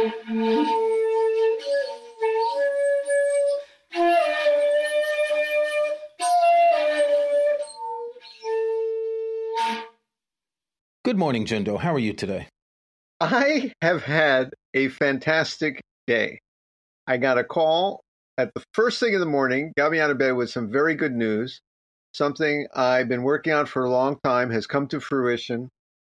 Good morning, Jundo. How are you today? I have had a fantastic day. I got a call at the first thing in the morning, got me out of bed with some very good news. Something I've been working on for a long time has come to fruition.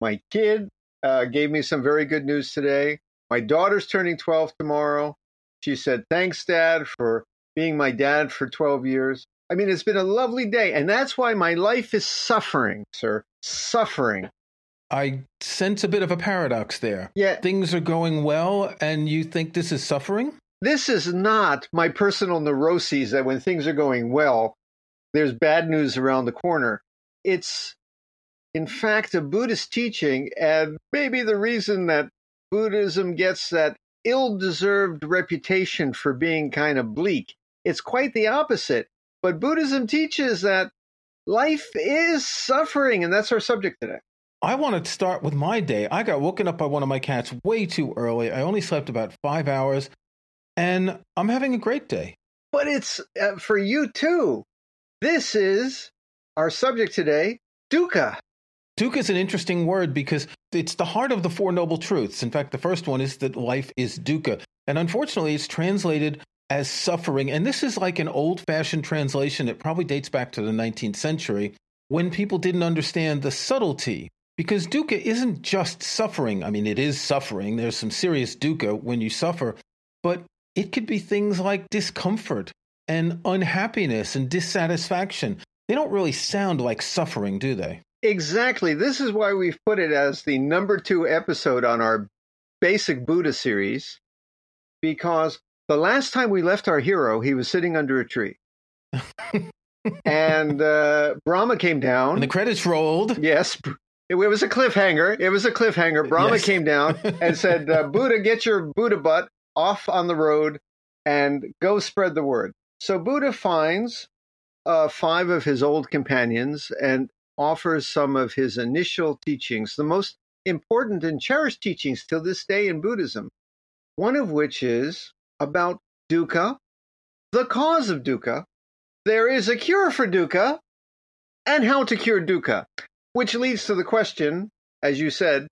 My kid uh, gave me some very good news today. My daughter's turning 12 tomorrow. She said, Thanks, Dad, for being my dad for 12 years. I mean, it's been a lovely day. And that's why my life is suffering, sir. Suffering. I sense a bit of a paradox there. Yeah. Things are going well, and you think this is suffering? This is not my personal neuroses that when things are going well, there's bad news around the corner. It's, in fact, a Buddhist teaching, and maybe the reason that Buddhism gets that ill deserved reputation for being kind of bleak. It's quite the opposite. But Buddhism teaches that life is suffering, and that's our subject today. I want to start with my day. I got woken up by one of my cats way too early. I only slept about five hours, and I'm having a great day. But it's uh, for you too. This is our subject today dukkha. Dukkha is an interesting word because it's the heart of the Four Noble Truths. In fact, the first one is that life is dukkha. And unfortunately, it's translated as suffering. And this is like an old fashioned translation. It probably dates back to the 19th century when people didn't understand the subtlety because dukkha isn't just suffering. I mean, it is suffering. There's some serious dukkha when you suffer, but it could be things like discomfort and unhappiness and dissatisfaction. They don't really sound like suffering, do they? Exactly. This is why we've put it as the number two episode on our basic Buddha series, because the last time we left our hero, he was sitting under a tree. and uh, Brahma came down. And the credits rolled. Yes, it, it was a cliffhanger. It was a cliffhanger. Brahma Yes. came down and said, uh, Buddha, get your Buddha butt off on the road and go spread the word. So Buddha finds uh, five of his old companions and offers some of his initial teachings, the most important and cherished teachings till this day in Buddhism. One of which is about dukkha, the cause of dukkha. There is a cure for dukkha, and how to cure dukkha. Which leads to the question, as you said,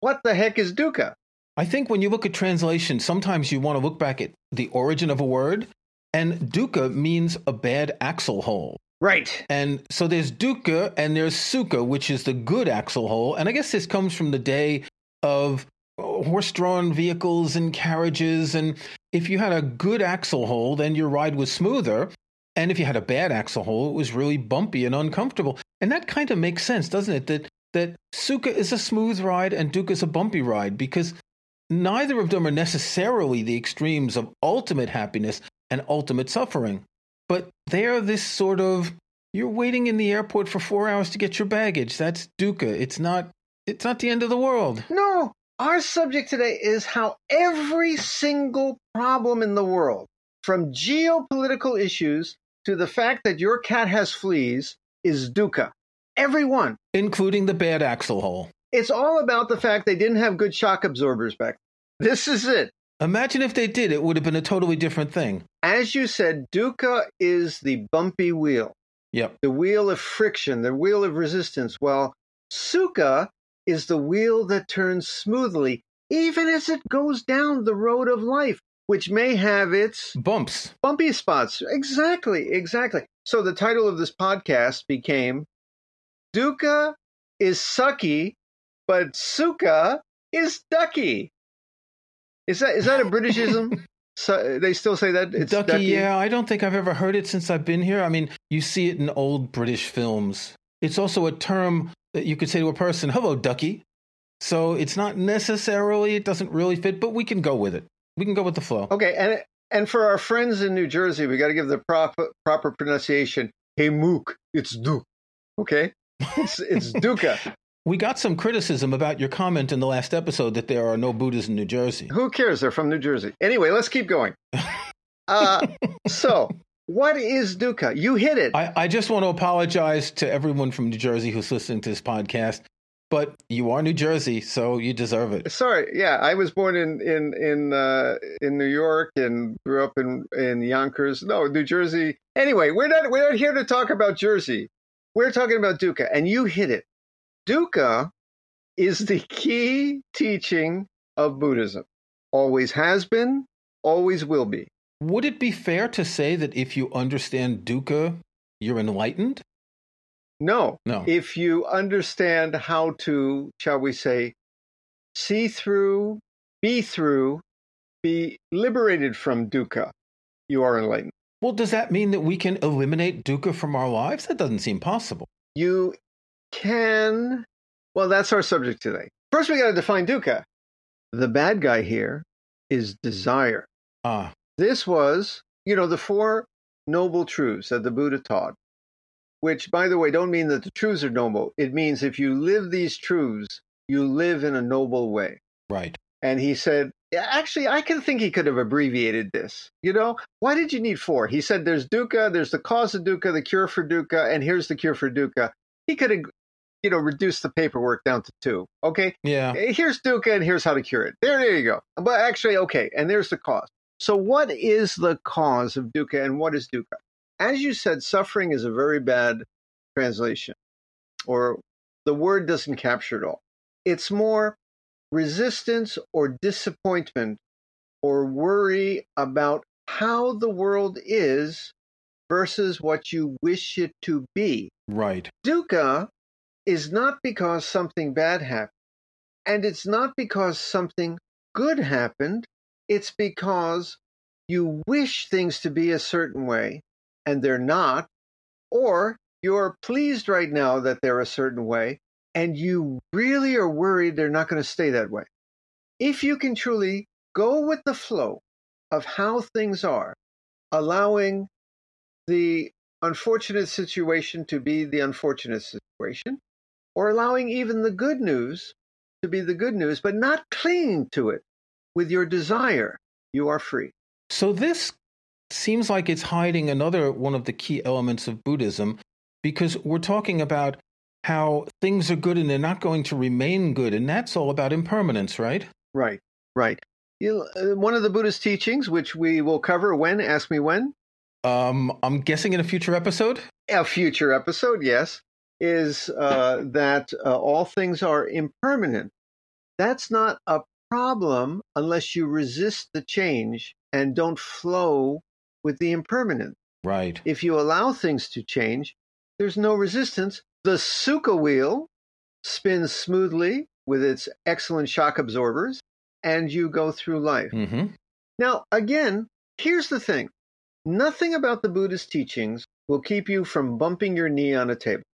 what the heck is dukkha? I think when you look at translation, sometimes you want to look back at the origin of a word, and dukkha means a bad axle hole. Right. And so there's dukkha and there's sukha, which is the good axle hole. And I guess this comes from the day of uh, horse drawn vehicles and carriages. And if you had a good axle hole, then your ride was smoother. And if you had a bad axle hole, it was really bumpy and uncomfortable. And that kind of makes sense, doesn't it? That that sukha is a smooth ride and dukkha is a bumpy ride because neither of them are necessarily the extremes of ultimate happiness and ultimate suffering. But they are this sort of you're waiting in the airport for four hours to get your baggage. That's dukkha. It's not it's not the end of the world. No, our subject today is how every single problem in the world, from geopolitical issues to the fact that your cat has fleas, is dukkha. Everyone. Including the bad axle hole. It's all about the fact they didn't have good shock absorbers back. This is it. Imagine if they did, it would have been a totally different thing. As you said, dukkha is the bumpy wheel, Yep. the wheel of friction, the wheel of resistance. Well, sukha is the wheel that turns smoothly, even as it goes down the road of life, which may have its Bumps. bumpy spots. Exactly, exactly. So the title of this podcast became Dukkha is sucky, but Sukha is ducky. Is that is that a Britishism? so, they still say that it's ducky, ducky. yeah, I don't think I've ever heard it since I've been here. I mean, you see it in old British films. It's also a term that you could say to a person, hello, ducky. So it's not necessarily, it doesn't really fit, but we can go with it. We can go with the flow. Okay, and and for our friends in New Jersey, we got to give the proper proper pronunciation. Hey Mook, it's Duke. Okay, it's it's Duca. We got some criticism about your comment in the last episode that there are no Buddhas in New Jersey. Who cares? They're from New Jersey. Anyway, let's keep going. Uh, so, what is dukkha? You hit it. I, I just want to apologize to everyone from New Jersey who's listening to this podcast, but you are New Jersey, so you deserve it. Sorry, yeah, I was born in in in uh, in New York and grew up in in Yonkers. No, New Jersey. Anyway, we're not we're not here to talk about Jersey. We're talking about dukkha, and you hit it. Dukkha is the key teaching of Buddhism. Always has been, always will be. Would it be fair to say that if you understand dukkha, you're enlightened? No. No. If you understand how to, shall we say, see through, be through, be liberated from dukkha, you are enlightened. Well, does that mean that we can eliminate dukkha from our lives? That doesn't seem possible. You can, well, that's our subject today. First, we got to define dukkha. The bad guy here is desire. Ah, This was, you know, the four noble truths that the Buddha taught, which, by the way, don't mean that the truths are noble. It means if you live these truths, you live in a noble way. right. And he said, actually, I can think he could have abbreviated this. You know, why did you need four? He said, there's dukkha, there's the cause of dukkha, the cure for dukkha, and here's the cure for dukkha. He could have, you know, reduce the paperwork down to two. Okay. Yeah. Eh, here's dukkha and here's how to cure it. There, there you go. But actually, okay. And there's the cause. So, what is the cause of dukkha and what is dukkha? As you said, suffering is a very bad translation, or the word doesn't capture it all. It's more resistance or disappointment or worry about how the world is versus what you wish it to be. Right. Dukkha is not because something bad happened, and it's not because something good happened. It's because you wish things to be a certain way and they're not, or you're pleased right now that they're a certain way and you really are worried they're not going to stay that way. If you can truly go with the flow of how things are, allowing the unfortunate situation to be the unfortunate situation, or allowing even the good news to be the good news, but not clinging to it with your desire, you are free. So this seems like it's hiding another one of the key elements of Buddhism because we're talking about how things are good and they're not going to remain good. And that's all about impermanence, right? Right, right. You, uh, one of the Buddhist teachings, which we will cover when? Ask me when? Um, I'm guessing in a future episode. A future episode, yes, is uh, that uh, all things are impermanent. That's not a problem unless you resist the change and don't flow with the impermanent. Right. If you allow things to change, there's no resistance. The sukha wheel spins smoothly with its excellent shock absorbers, and you go through life. hmm Now, again, here's the thing nothing about the Buddhist teachings will keep you from bumping your knee on a table.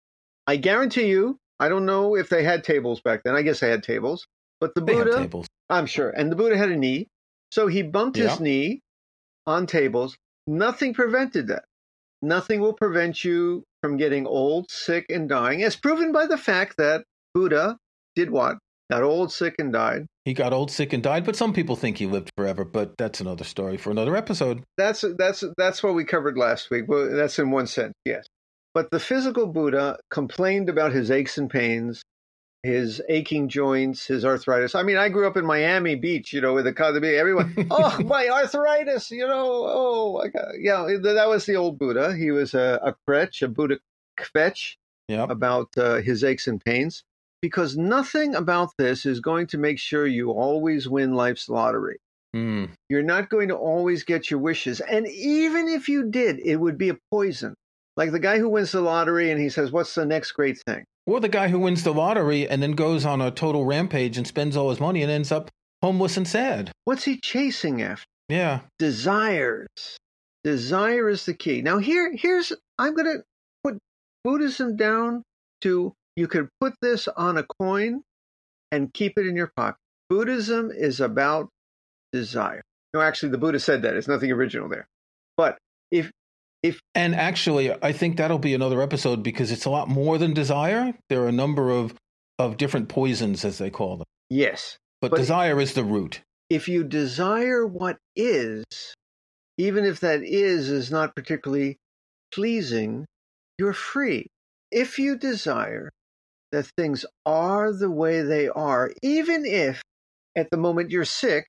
I guarantee you, I don't know if they had tables back then. I guess they had tables, but the They Buddha, tables. I'm sure, and the Buddha had a knee. So he bumped Yeah. his knee on tables. Nothing prevented that. Nothing will prevent you from getting old, sick, and dying, as proven by the fact that Buddha did what? Got old, sick, and died. He got old, sick, and died, but some people think he lived forever. But that's another story for another episode. That's that's that's what we covered last week. Well, that's in one sense, yes. But the physical Buddha complained about his aches and pains, his aching joints, his arthritis. I mean, I grew up in Miami Beach, you know, with the Kadami. Everyone, oh, my arthritis, you know, oh, I got, yeah, that was the old Buddha. He was a, a kvetch, a Buddha kvetch Yep. about uh, his aches and pains, because nothing about this is going to make sure you always win life's lottery. Mm. You're not going to always get your wishes. And even if you did, it would be a poison. Like the guy who wins the lottery and he says, What's the next great thing? Or the guy who wins the lottery and then goes on a total rampage and spends all his money and ends up homeless and sad. What's he chasing after? Yeah. Desires. Desire is the key. Now here here's I'm gonna put Buddhism down to you could put this on a coin and keep it in your pocket. Buddhism is about desire. No, actually, the Buddha said that. It's nothing original there. But if if and actually, I think that'll be another episode because it's a lot more than desire. There are a number of of different poisons, as they call them. Yes, but, but desire is the root. If you desire what is, even if that is is not particularly pleasing, you're free. If you desire that things are the way they are, even if at the moment you're sick,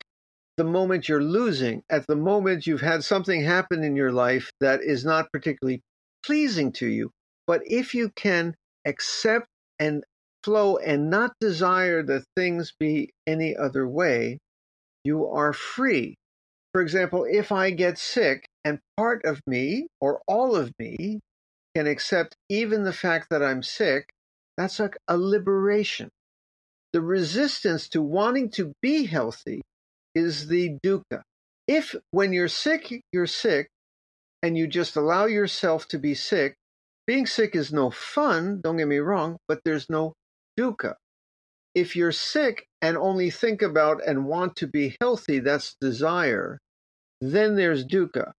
the moment you're losing, at the moment you've had something happen in your life that is not particularly pleasing to you, but if you can accept and flow and not desire that things be any other way, you are free. For example, if I get sick and part of me or all of me can accept even the fact that I'm sick, that's like a liberation. The resistance to wanting to be healthy is the dukkha. If when you're sick, you're sick, and you just allow yourself to be sick, being sick is no fun, don't get me wrong, but there's no dukkha. If you're sick and only think about and want to be healthy, that's desire, then there's dukkha.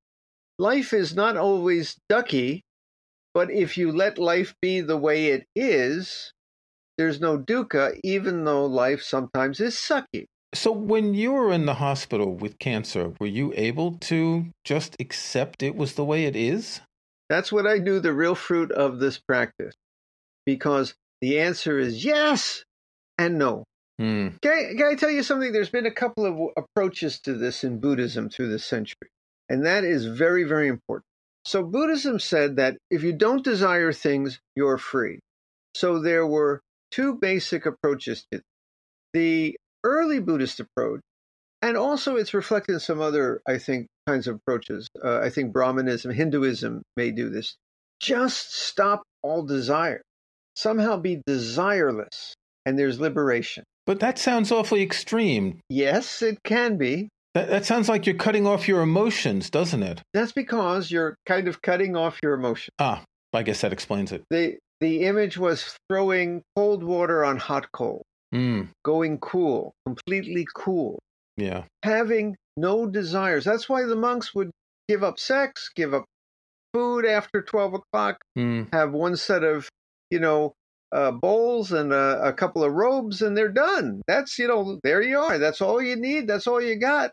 Life is not always ducky, but if you let life be the way it is, there's no dukkha, even though life sometimes is sucky. So, when you were in the hospital with cancer, were you able to just accept it was the way it is? That's what I do, the real fruit of this practice. Because the answer is yes and no. Hmm. Can, I, can I tell you something? There's been a couple of approaches to this in Buddhism through the century, and that is very, very important. So, Buddhism said that if you don't desire things, you're free. So, there were two basic approaches to it. The early Buddhist approach, and also it's reflected in some other, I think, kinds of approaches. Uh, I think Brahmanism, Hinduism may do this. Just stop all desire. Somehow be desireless, and there's liberation. But that sounds awfully extreme. Yes, it can be. That, that sounds like you're cutting off your emotions, doesn't it? That's because you're kind of cutting off your emotions. Ah, I guess that explains it. The the image was throwing cold water on hot coal. Mm. Going cool, completely cool. Yeah. Having no desires. That's why the monks would give up sex, give up food after 12 o'clock, mm. have one set of, you know, uh, bowls and a, a, couple of robes, and they're done. That's, you know, there you are. That's all you need. That's all you got.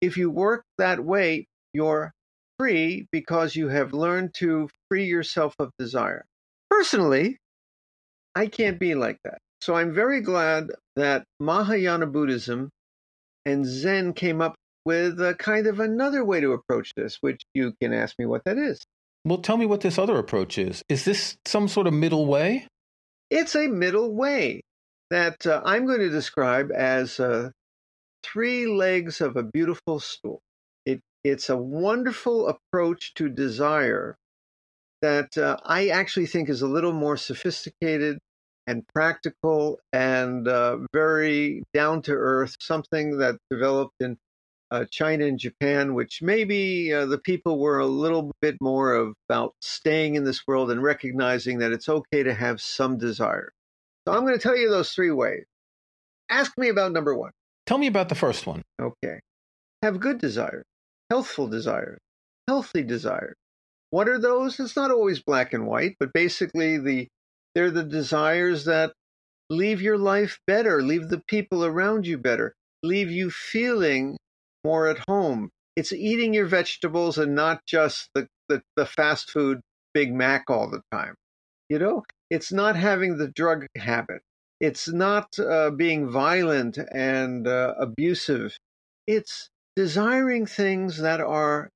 If you work that way, you're free because you have learned to free yourself of desire. Personally, I can't be like that. So I'm very glad that Mahayana Buddhism and Zen came up with a kind of another way to approach this, which you can ask me what that is. Well, tell me what this other approach is. Is this some sort of middle way? It's a middle way that uh, I'm going to describe as uh, three legs of a beautiful stool. It, it's a wonderful approach to desire that uh, I actually think is a little more sophisticated and practical and uh, very down to earth, something that developed in uh, China and Japan, which maybe uh, the people were a little bit more about staying in this world and recognizing that it's okay to have some desire. So I'm going to tell you those three ways. Ask me about number one. Tell me about the first one. Okay. Have good desire, healthful desire, healthy desire. What are those? It's not always black and white, but basically the they're the desires that leave your life better, leave the people around you better, leave you feeling more at home. It's eating your vegetables and not just the, the, the fast food Big Mac all the time. You know, it's not having the drug habit. It's not uh, being violent and uh, abusive. It's desiring things that are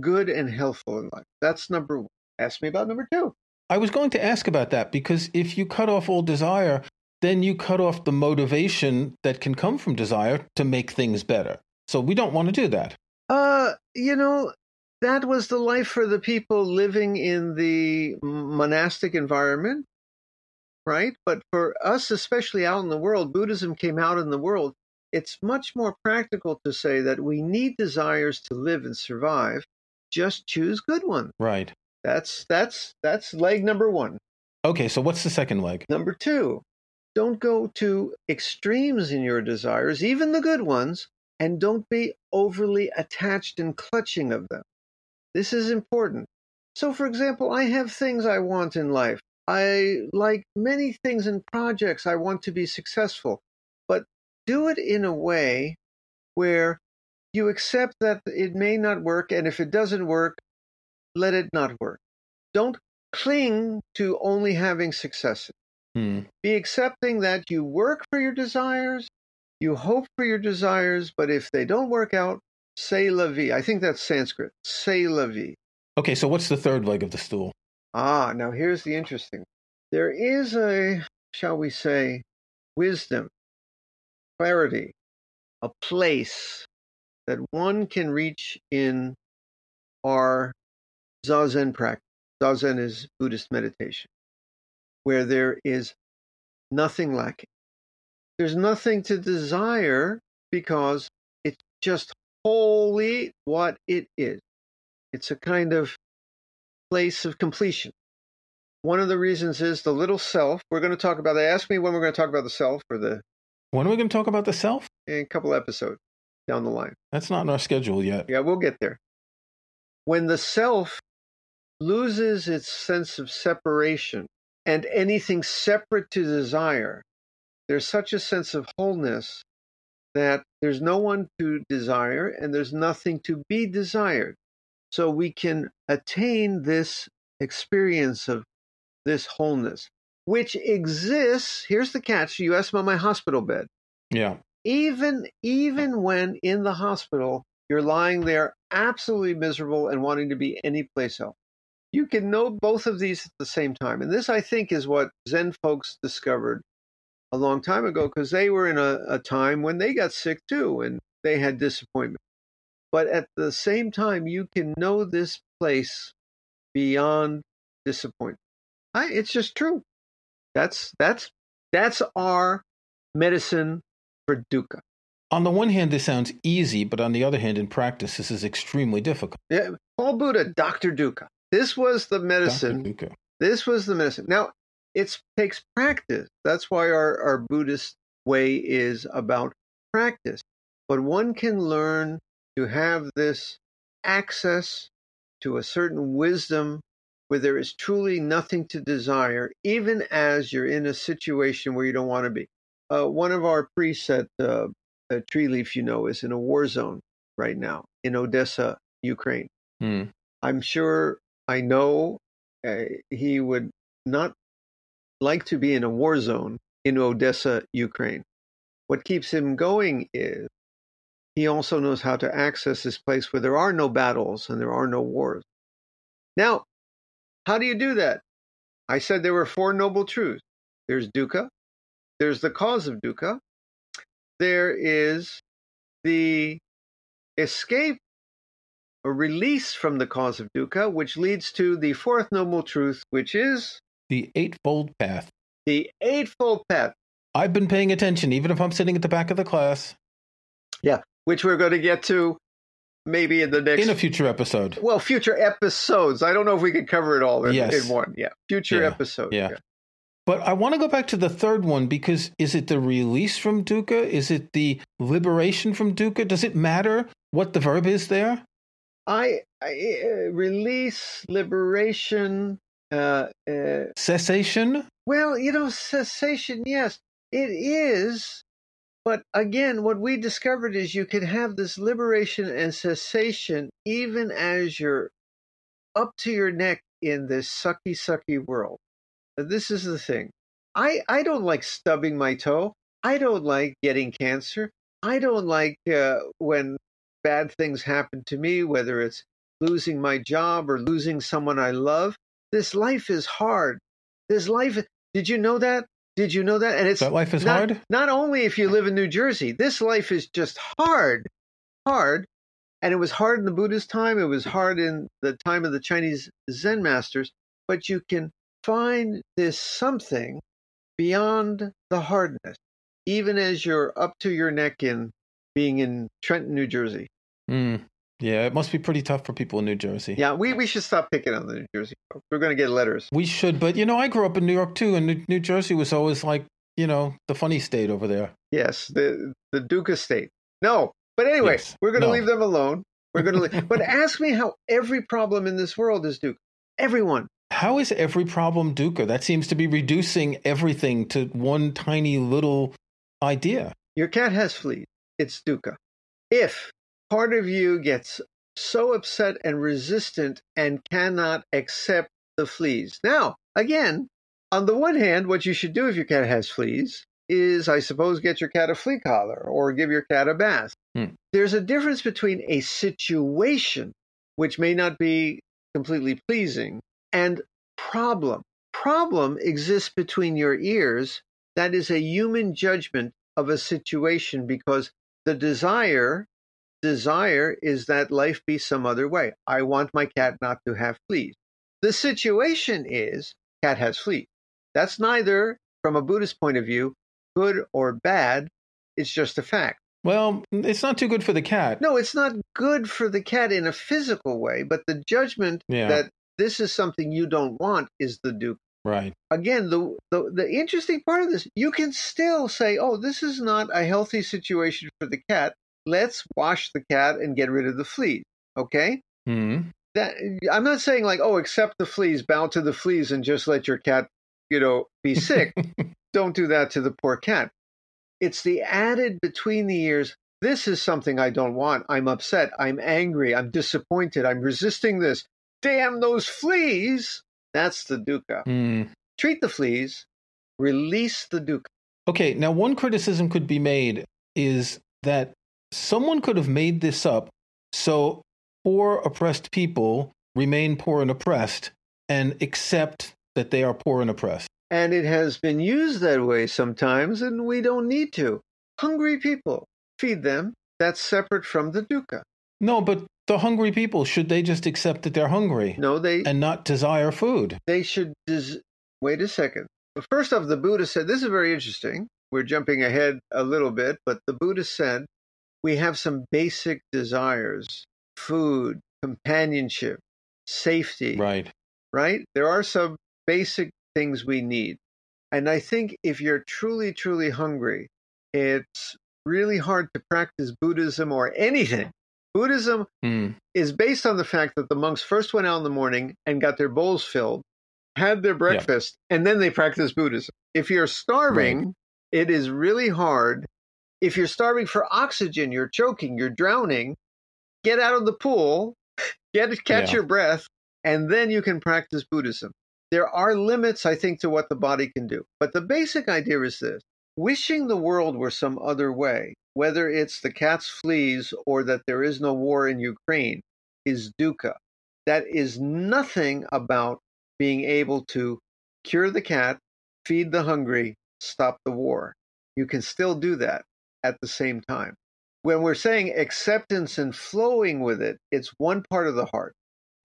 good and helpful in life. That's number one. Ask me about number two. I was going to ask about that because if you cut off all desire, then you cut off the motivation that can come from desire to make things better. So we don't want to do that. Uh, you know, that was the life for the people living in the monastic environment, right? But for us, especially out in the world, Buddhism came out in the world. It's much more practical to say that we need desires to live and survive. Just choose good ones. Right. That's that's that's leg number one. Okay, so what's the second leg? Number two, don't go to extremes in your desires, even the good ones, and don't be overly attached and clutching of them. This is important. So, for example, I have things I want in life. I like many things and projects. I want to be successful, but do it in a way where you accept that it may not work. And if it doesn't work, let it not work. Don't cling to only having successes. Hmm. Be accepting that you work for your desires, you hope for your desires, but if they don't work out, say la vie. I think that's Sanskrit. Say la vie. Okay, so what's the third leg of the stool? Ah, now here's the interesting. There is a, shall we say, wisdom, clarity, a place that one can reach in our zazen practice. Zazen is Buddhist meditation, where there is nothing lacking. There's nothing to desire because it's just wholly what it is. It's a kind of place of completion. One of the reasons is the little self. We're going to talk about that. Ask me when we're going to talk about the self or the When are we going to talk about the self? in a couple episodes down the line. That's not in our schedule yet. Yeah, we'll get there. When the self loses its sense of separation and anything separate to desire, there's such a sense of wholeness that there's no one to desire and there's nothing to be desired. So we can attain this experience of this wholeness, which exists. Here's the catch you asked about my hospital bed Yeah. even even when in the hospital you're lying there absolutely miserable and wanting to be anyplace else you can know both of these at the same time and this i think is what zen folks discovered a long time ago because they were in a, a time when they got sick too and they had disappointment but at the same time you can know this place beyond disappointment I, it's just true that's that's that's our medicine for dukkha On the one hand, this sounds easy, but on the other hand, in practice, this is extremely difficult. Yeah, Paul Buddha, Dr. Dukkha. This was the medicine. This was the medicine. Now, it takes practice. That's why our, our Buddhist way is about practice. But one can learn to have this access to a certain wisdom where there is truly nothing to desire, even as you're in a situation where you don't want to be. Uh, one of our priests at uh, Treeleaf, you know, is in a war zone right now in Odessa, Ukraine. Hmm. I'm sure I know uh, he would not like to be in a war zone in Odessa, Ukraine. What keeps him going is he also knows how to access this place where there are no battles and there are no wars. Now, how do you do that? I said there were four noble truths there's dukkha, there's the cause of dukkha, there is the escape release from the cause of dukkha, which leads to the fourth noble truth, which is The Eightfold Path. the Eightfold Path, I've been paying attention, even if I'm sitting at the back of the class, Yeah, which we're going to get to maybe in the next. in a future episode. well, future episodes. I don't know if we could cover it all in, Yes. in one. Yeah, future Yeah, episodes. yeah. But I want to go back to the third one because is it the release from dukkha? Is it the liberation from dukkha? Does it matter what the verb is there? I, I uh, release, liberation. Uh, uh, Cessation? well, you know, cessation. Yes, it is. But again, what we discovered is you can have this liberation and cessation even as you're up to your neck in this sucky, sucky world. This is the thing. I, I don't like stubbing my toe. I don't like getting cancer. I don't like uh, when bad things happen to me, whether it's losing my job or losing someone I love. This life is hard. This life, did you know that? Did you know that? And it's That life is not, hard? Not only if you live in New Jersey, this life is just hard, hard. And it was hard in the Buddhist time. It was hard in the time of the Chinese Zen masters. But you can find this something beyond the hardness, even as you're up to your neck in being in Trenton, New Jersey. Hmm. Yeah, it must be pretty tough for people in New Jersey. Yeah, we, we should stop picking on the New Jersey folks. We're going to get letters. We should, but you know, I grew up in New York too, and New, New Jersey was always like, you know, the funny state over there. Yes, the the Dukkha state. No, But anyway, Yes. we're going to No. leave them alone. We're going to. leave. But ask me how every problem in this world is Duke. Everyone. How is every problem Dukkha? That seems to be reducing everything to one tiny little idea. Your cat has fleas. It's dukkha. If part of you gets so upset and resistant and cannot accept the fleas. Now, again, on the one hand, what you should do if your cat has fleas is, I suppose, get your cat a flea collar or give your cat a bath. Hmm. There's a difference between a situation, which may not be completely pleasing, and problem. Problem exists between your ears. That is a human judgment of a situation because the desire desire is that life be some other way. I want my cat not to have fleas. The situation is cat has fleas. That's neither from a Buddhist point of view good or bad. It's just a fact. Well, it's not too good for the cat. No, it's not good for the cat in a physical way, but the judgment Yeah. that this is something you don't want is the duke. Right. Again, the, the the interesting part of this, you can still say, "Oh, this is not a healthy situation for the cat. Let's wash the cat and get rid of the fleas." Okay? Hmm. That I'm not saying like, "Oh, accept the fleas, bow to the fleas and just let your cat, you know, be sick." don't do that to the poor cat. It's the added between the ears. This is something I don't want. I'm upset. I'm angry. I'm disappointed. I'm resisting this. Damn those fleas. That's the dukkha. Hmm. Treat the fleas, release the dukkha. Okay, now one criticism could be made is that someone could have made this up so poor oppressed people remain poor and oppressed and accept that they are poor and oppressed. And it has been used that way sometimes, and we don't need to. Hungry people, feed them. That's separate from the dukkha. No, but the hungry people should they just accept that they're hungry No, they and not desire food? they should des- wait a second. First off, the Buddha said this is very interesting. We're jumping ahead a little bit, but the Buddha said we have some basic desires: food, companionship, safety. Right. right? There are some basic things we need. And I think if you're truly, truly hungry, it's really hard to practice Buddhism or anything. Buddhism Hmm. is based on the fact that the monks first went out in the morning and got their bowls filled, had their breakfast, and then they practiced Buddhism. If you're starving, it is really hard. If you're starving for oxygen, you're choking, you're drowning, get out of the pool, get catch Yeah. your breath, and then you can practice Buddhism. There are limits, I think, to what the body can do. But the basic idea is this wishing the world were some other way, whether it's the cat's fleas or that there is no war in Ukraine, is dukkha. That is nothing about being able to cure the cat, feed the hungry, stop the war. You can still do that at the same time. When we're saying acceptance and flowing with it, it's one part of the heart,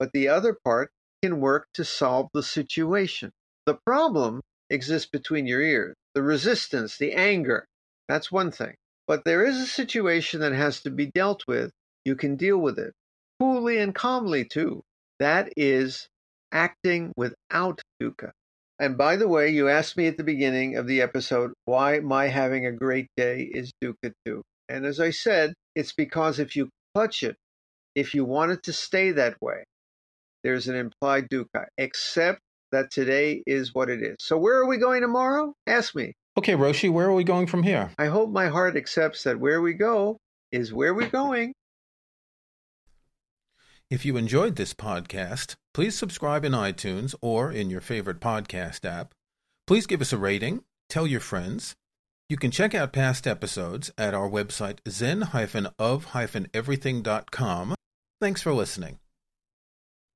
but the other part can work to solve the situation. The problem exists between your ears the resistance, the anger. That's one thing. But there is a situation that has to be dealt with. You can deal with it coolly and calmly, too. That is acting without dukkha. And by the way, you asked me at the beginning of the episode why my having a great day is dukkha too. And as I said, it's because if you clutch it, if you want it to stay that way, there's an implied dukkha. Accept that today is what it is. So where are we going tomorrow? Ask me. Okay, Roshi, where are we going from here? I hope my heart accepts that where we go is where we're going. If you enjoyed this podcast, please subscribe in iTunes or in your favorite podcast app. Please give us a rating, tell your friends. You can check out past episodes at our website zen-of-everything.com. Thanks for listening.